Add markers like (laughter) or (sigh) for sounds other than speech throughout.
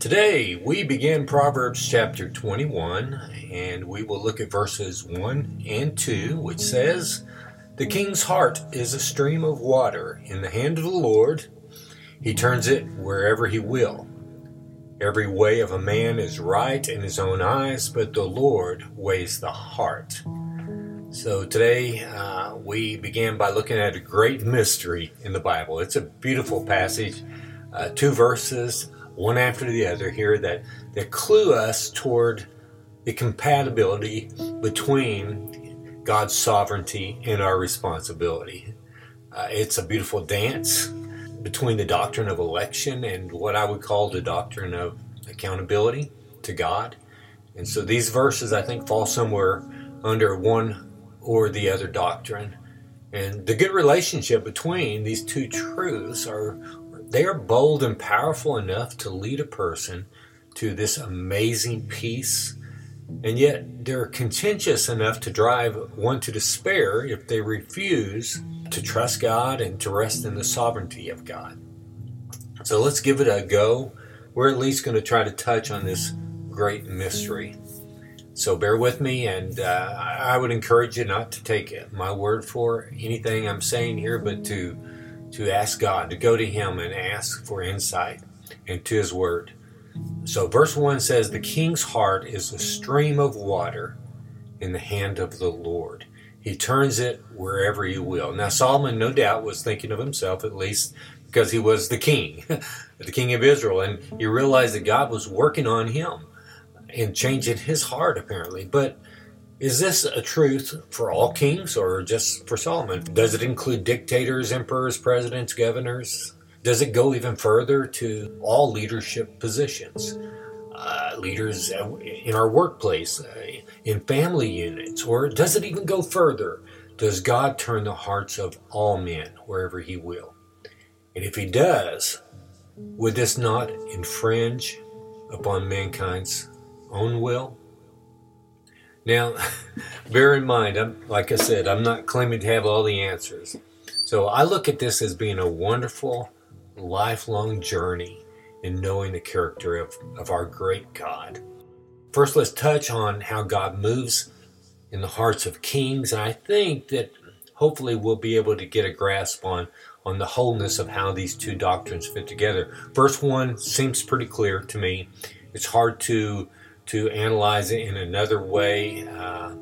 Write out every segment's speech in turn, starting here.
Today we begin Proverbs chapter 21 and we will look at verses 1 and 2, which says, The king's heart is a stream of water in the hand of the Lord. He turns it wherever he will. Every way of a man is right in his own eyes, but the Lord weighs the heart. So today uh, we began by looking at a great mystery in the Bible. It's a beautiful passage, uh, two verses, one after the other here that, that clue us toward the compatibility between God's sovereignty and our responsibility. Uh, it's a beautiful dance between the doctrine of election and what I would call the doctrine of accountability to God. And so these verses, I think, fall somewhere under one or the other doctrine. And the good relationship between these two truths are they are bold and powerful enough to lead a person to this amazing peace. And yet they're contentious enough to drive one to despair if they refuse to trust God and to rest in the sovereignty of God. So let's give it a go. We're at least going to try to touch on this great mystery. So bear with me, and uh, I would encourage you not to take my word for anything I'm saying here, but to to ask God to go to Him and ask for insight into His Word. So verse one says, "The king's heart is a stream of water in the hand of the Lord. He turns it wherever He will." Now Solomon, no doubt, was thinking of himself at least because he was the king, (laughs) the king of Israel, and he realized that God was working on him and changing his heart, apparently. But is this a truth for all kings or just for Solomon? Does it include dictators, emperors, presidents, governors? Does it go even further to all leadership positions? Uh, leaders in our workplace, uh, in family units, or does it even go further? Does God turn the hearts of all men wherever He will? And if He does, would this not infringe upon mankind's own will. Now, (laughs) bear in mind, I'm, like I said, I'm not claiming to have all the answers. So I look at this as being a wonderful, lifelong journey in knowing the character of, of our great God. First, let's touch on how God moves in the hearts of kings. And I think that hopefully we'll be able to get a grasp on, on the wholeness of how these two doctrines fit together. Verse 1 seems pretty clear to me. It's hard to to analyze it in another way. Uh,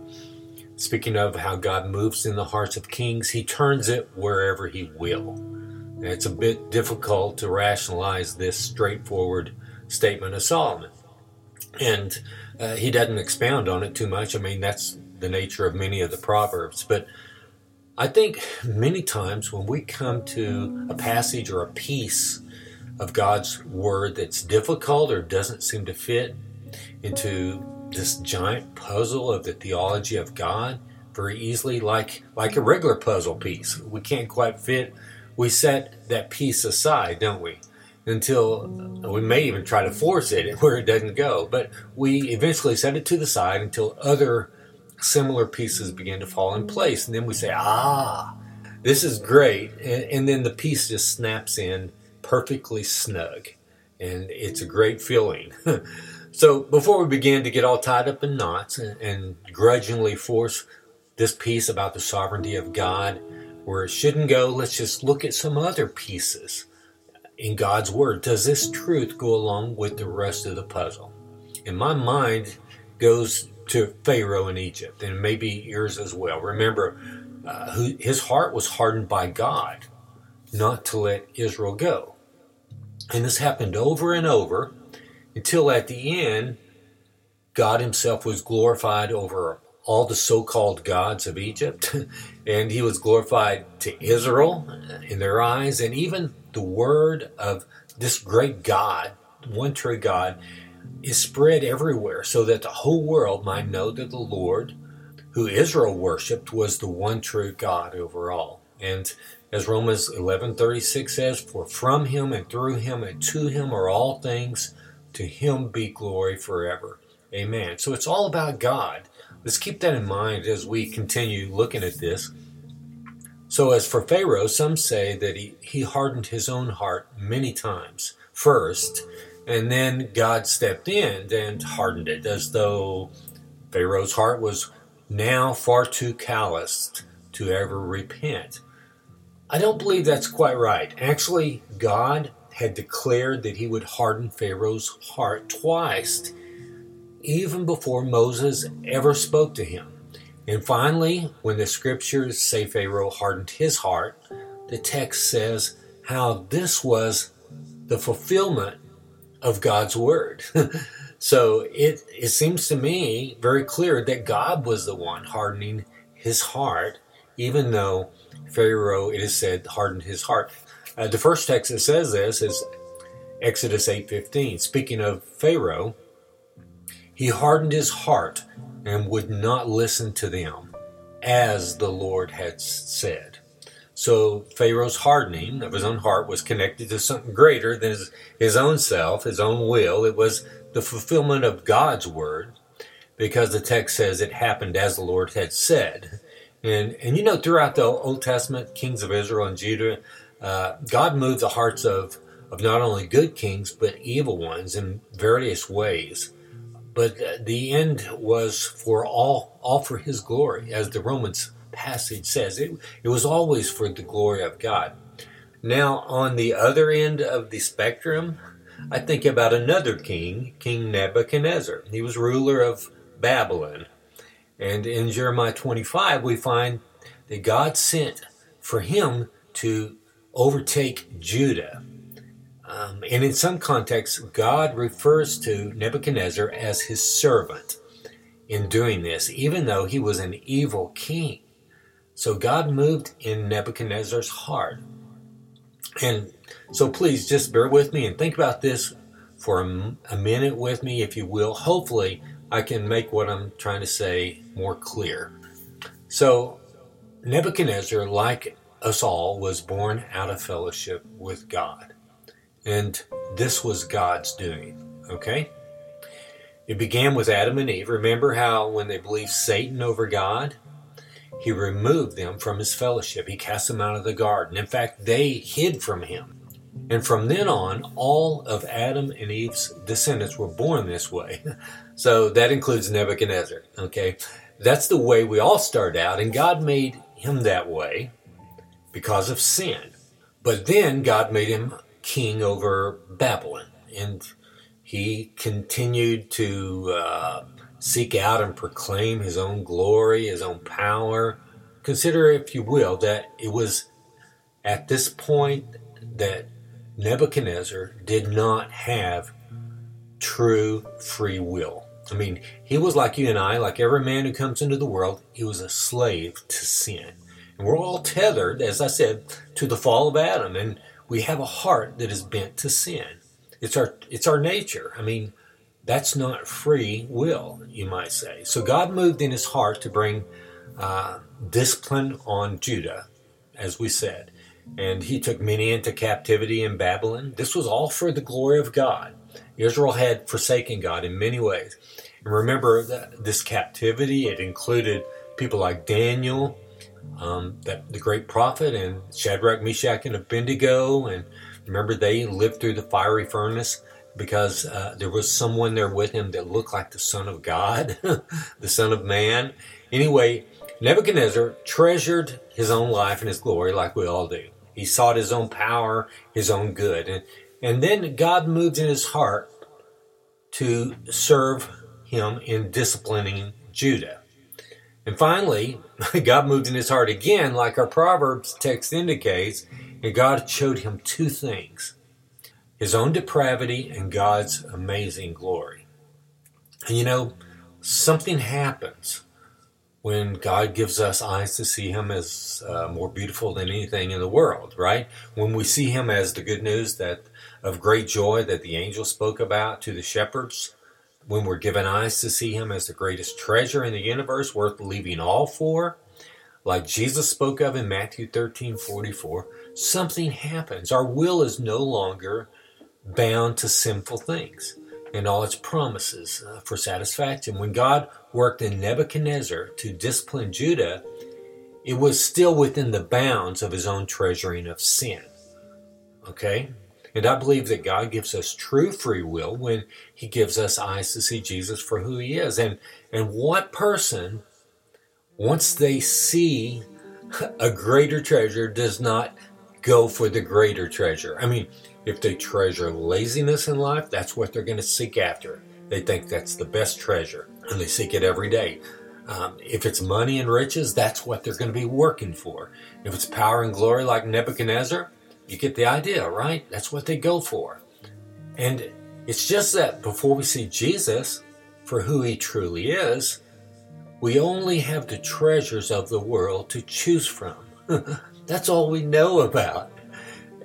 speaking of how God moves in the hearts of kings, he turns it wherever he will. And it's a bit difficult to rationalize this straightforward statement of Solomon. And uh, he doesn't expound on it too much. I mean, that's the nature of many of the Proverbs. But I think many times when we come to a passage or a piece of God's Word that's difficult or doesn't seem to fit into this giant puzzle of the theology of God very easily, like like a regular puzzle piece. We can't quite fit. We set that piece aside, don't we? Until we may even try to force it (laughs) where it doesn't go. But we eventually set it to the side until other similar pieces begin to fall in place. And then we say, ah, this is great. And, and then the piece just snaps in perfectly snug. And it's a great feeling. (laughs) So before we begin to get all tied up in knots and, and grudgingly force this piece about the sovereignty of God where it shouldn't go, let's just look at some other pieces in God's Word. Does this truth go along with the rest of the puzzle? In my mind goes to Pharaoh in Egypt, and maybe yours as well. Remember, uh, who, his heart was hardened by God not to let Israel go. And this happened over and over until at the end, God Himself was glorified over all the so called gods of Egypt, (laughs) and He was glorified to Israel in their eyes, and even the word of this great God, one true God, is spread everywhere so that the whole world might know that the Lord, who Israel worshipped, was the one true God over all. And as Romans 11:36 says, for from him and through him and to him are all things, to him be glory forever. Amen. So it's all about God. Let's keep that in mind as we continue looking at this. So, as for Pharaoh, some say that he, he hardened his own heart many times. First, And then God stepped in and hardened it, as though Pharaoh's heart was now far too calloused to ever repent. I don't believe that's quite right. Actually, God had declared that he would harden Pharaoh's heart twice, even before Moses ever spoke to him. And finally, when the scriptures say Pharaoh hardened his heart, the text says how this was the fulfillment of God's word. (laughs) so it, it seems to me very clear that God was the one hardening his heart, even though Pharaoh, it is said, hardened his heart. Uh, the first text that says this is Exodus 8:15. Speaking of Pharaoh, he hardened his heart and would not listen to them, as the Lord had said. So Pharaoh's hardening of his own heart was connected to something greater than his, his own self, his own will. It was the fulfillment of God's word, because the text says it happened as the Lord had said. And and you know, throughout the Old Testament, kings of Israel and Judah, uh, God moved the hearts of of not only good kings but evil ones in various ways. But the end was for all all for His glory, as the Romans passage says. It it was always for the glory of God. Now, on the other end of the spectrum, I think about another king, King Nebuchadnezzar. He was ruler of Babylon. And in Jeremiah 25, we find that God sent for him to overtake Judah. Um, and in some contexts, God refers to Nebuchadnezzar as his servant in doing this, even though he was an evil king. So God moved in Nebuchadnezzar's heart. And so please just bear with me and think about this for a, a minute with me, if you will. Hopefully, I can make what I'm trying to say more clear. So, Nebuchadnezzar, like us all, was born out of fellowship with God. And this was God's doing, okay? It began with Adam and Eve. Remember how when they believed Satan over God, he removed them from his fellowship. He cast them out of the garden. In fact, they hid from him. And from then on, all of Adam and Eve's descendants were born this way. (laughs) So that includes Nebuchadnezzar. Okay. That's the way we all start out. And God made him that way because of sin. But then God made him king over Babylon. And he continued to uh, seek out and proclaim his own glory, his own power. Consider, if you will, that it was at this point that Nebuchadnezzar did not have true free will. I mean, he was like you and I, like every man who comes into the world, he was a slave to sin. And we're all tethered, as I said, to the fall of Adam, and we have a heart that is bent to sin. It's our it's our nature. I mean, that's not free will, you might say. So God moved in his heart to bring uh, discipline on Judah, as we said. And he took many into captivity in Babylon. This was all for the glory of God. Israel had forsaken God in many ways. And remember that this captivity, it included people like Daniel, um, that the great prophet, and Shadrach, Meshach, and Abednego. And remember, they lived through the fiery furnace because uh, there was someone there with him that looked like the Son of God, (laughs) the Son of Man. Anyway, Nebuchadnezzar treasured his own life and his glory like we all do. He sought his own power, his own good. And, and then God moved in his heart to serve him in disciplining Judah. And finally, (laughs) God moved in his heart again, like our Proverbs text indicates, and God showed him two things his own depravity and God's amazing glory. And you know, something happens when God gives us eyes to see Him as uh, more beautiful than anything in the world, right? When we see Him as the good news that of great joy that the angel spoke about to the shepherds, when we're given eyes to see Him as the greatest treasure in the universe, worth leaving all for, like Jesus spoke of in Matthew 13 44, something happens. Our will is no longer bound to sinful things and all its promises uh, for satisfaction. When God worked in Nebuchadnezzar to discipline Judah, it was still within the bounds of his own treasuring of sin. Okay? And I believe that God gives us true free will when He gives us eyes to see Jesus for who He is. And, and what person, once they see a greater treasure, does not go for the greater treasure? I mean, if they treasure laziness in life, that's what they're going to seek after. They think that's the best treasure, and they seek it every day. Um, if it's money and riches, that's what they're going to be working for. If it's power and glory like Nebuchadnezzar, you get the idea, right? That's what they go for. And it's just that before we see Jesus for who he truly is, we only have the treasures of the world to choose from. (laughs) that's all we know about.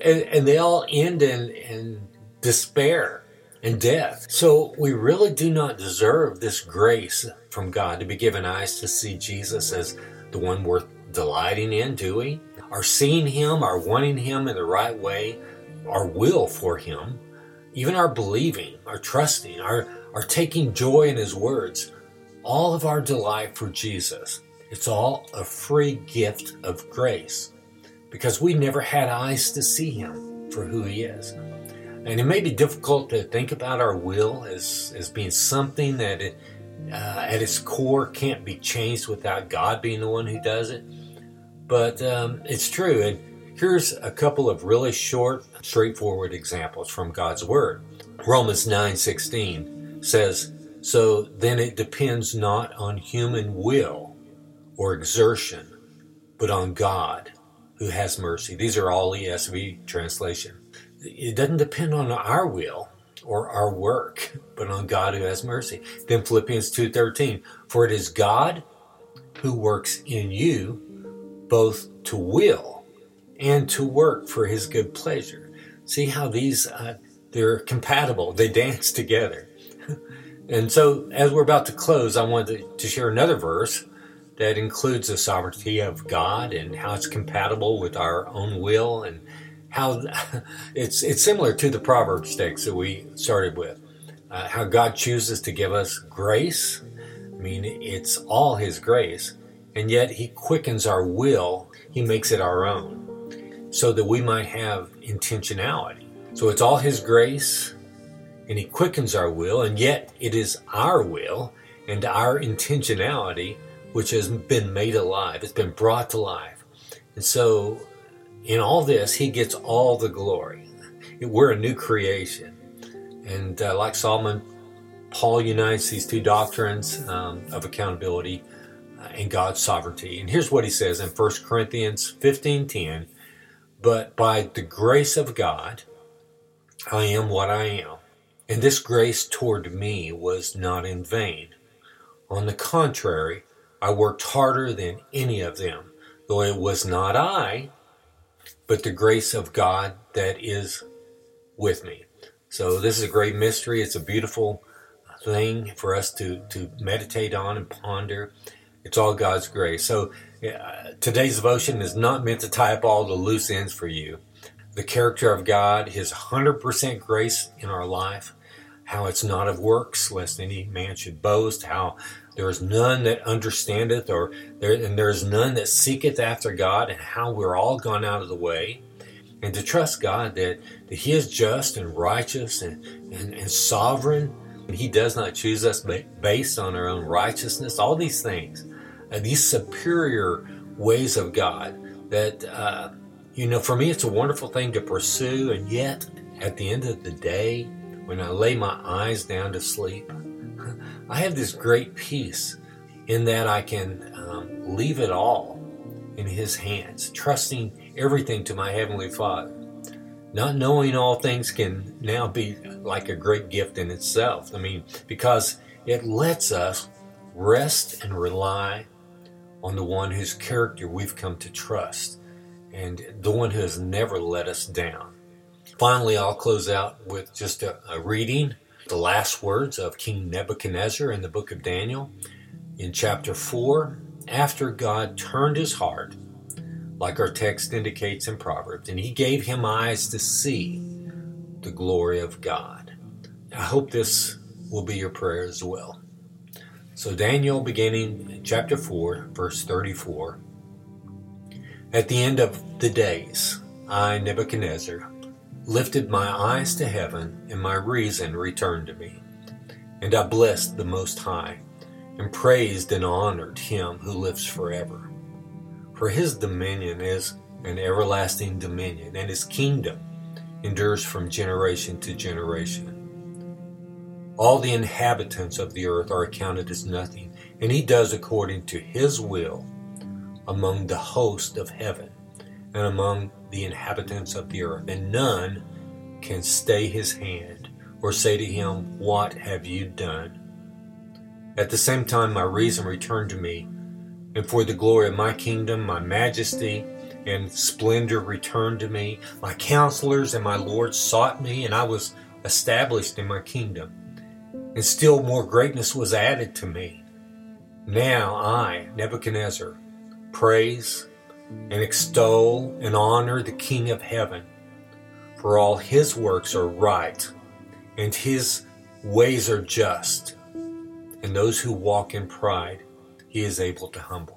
And, and they all end in, in despair and death. So we really do not deserve this grace from God to be given eyes to see Jesus as the one worth delighting in, do we? Our seeing Him, our wanting Him in the right way, our will for Him, even our believing, our trusting, our, our taking joy in His words, all of our delight for Jesus. It's all a free gift of grace because we never had eyes to see Him for who He is. And it may be difficult to think about our will as, as being something that it, uh, at its core can't be changed without God being the one who does it. But um, it's true. And here's a couple of really short, straightforward examples from God's Word. Romans 9:16 says, "So then it depends not on human will or exertion, but on God who has mercy." These are all ESV translation it doesn't depend on our will or our work, but on God who has mercy. Then Philippians 2:13, for it is God who works in you both to will and to work for his good pleasure. See how these uh, they're compatible. They (laughs) dance together. and so as we're about to close, I wanted to share another verse that includes the sovereignty of God and how it's compatible with our own will and how (laughs) it's it's similar to the Proverbs text that we started with. Uh, how God chooses to give us grace. I mean, it's all His grace, and yet He quickens our will. He makes it our own, so that we might have intentionality. So it's all His grace, and He quickens our will, and yet it is our will and our intentionality which has been made alive. It's been brought to life, and so in all this, he gets all the glory. We're a new creation. And uh, like Solomon, Paul unites these two doctrines um, of accountability and God's sovereignty. And here's what he says in 1 Corinthians 15:10, "But by the grace of God, I am what I am, and this grace toward me was not in vain. On the contrary, I worked harder than any of them, though it was not I, but the grace of God that is with me. So this is a great mystery. It's a beautiful thing for us to, to meditate on and ponder. It's all God's grace. So uh, today's devotion is not meant to tie up all the loose ends for you. The character of God, His 100% grace in our life, how it's not of works, lest any man should boast, how there is none that understandeth, or there, and there is none that seeketh after God, and how we're all gone out of the way. And to trust God that, that He is just and righteous and, and, and sovereign. He does not choose us based on our own righteousness. All these things, uh, these superior ways of God that, uh, you know, for me, it's a wonderful thing to pursue. And yet, at the end of the day, when I lay my eyes down to sleep, (laughs) I have this great peace in that I can um, leave it all in His hands, trusting everything to my Heavenly Father. Not knowing all things can now be like a great gift in itself. I mean, because it lets us rest and rely on the one whose character we've come to trust and the one who has never let us down. Finally, I'll close out with just a, a reading the last words of King Nebuchadnezzar in the book of Daniel in chapter 4. After God turned his heart, like our text indicates in Proverbs, and he gave him eyes to see the glory of God. I hope this will be your prayer as well. So, Daniel, beginning in chapter 4, verse 34. At the end of the days, I, Nebuchadnezzar, lifted my eyes to heaven, and my reason returned to me. And I blessed the Most High, and praised and honored him who lives forever. For his dominion is an everlasting dominion, and his kingdom endures from generation to generation. All the inhabitants of the earth are accounted as nothing, and he does according to his will among the host of heaven and among the inhabitants of the earth, and none can stay his hand or say to him, What have you done? At the same time, my reason returned to me, and for the glory of my kingdom, my majesty and splendor returned to me. My counselors and my lords sought me, and I was established in my kingdom. And still more greatness was added to me. Now I, Nebuchadnezzar, praise and extol and honor the King of heaven, for all his works are right, and his ways are just, and those who walk in pride he is able to humble.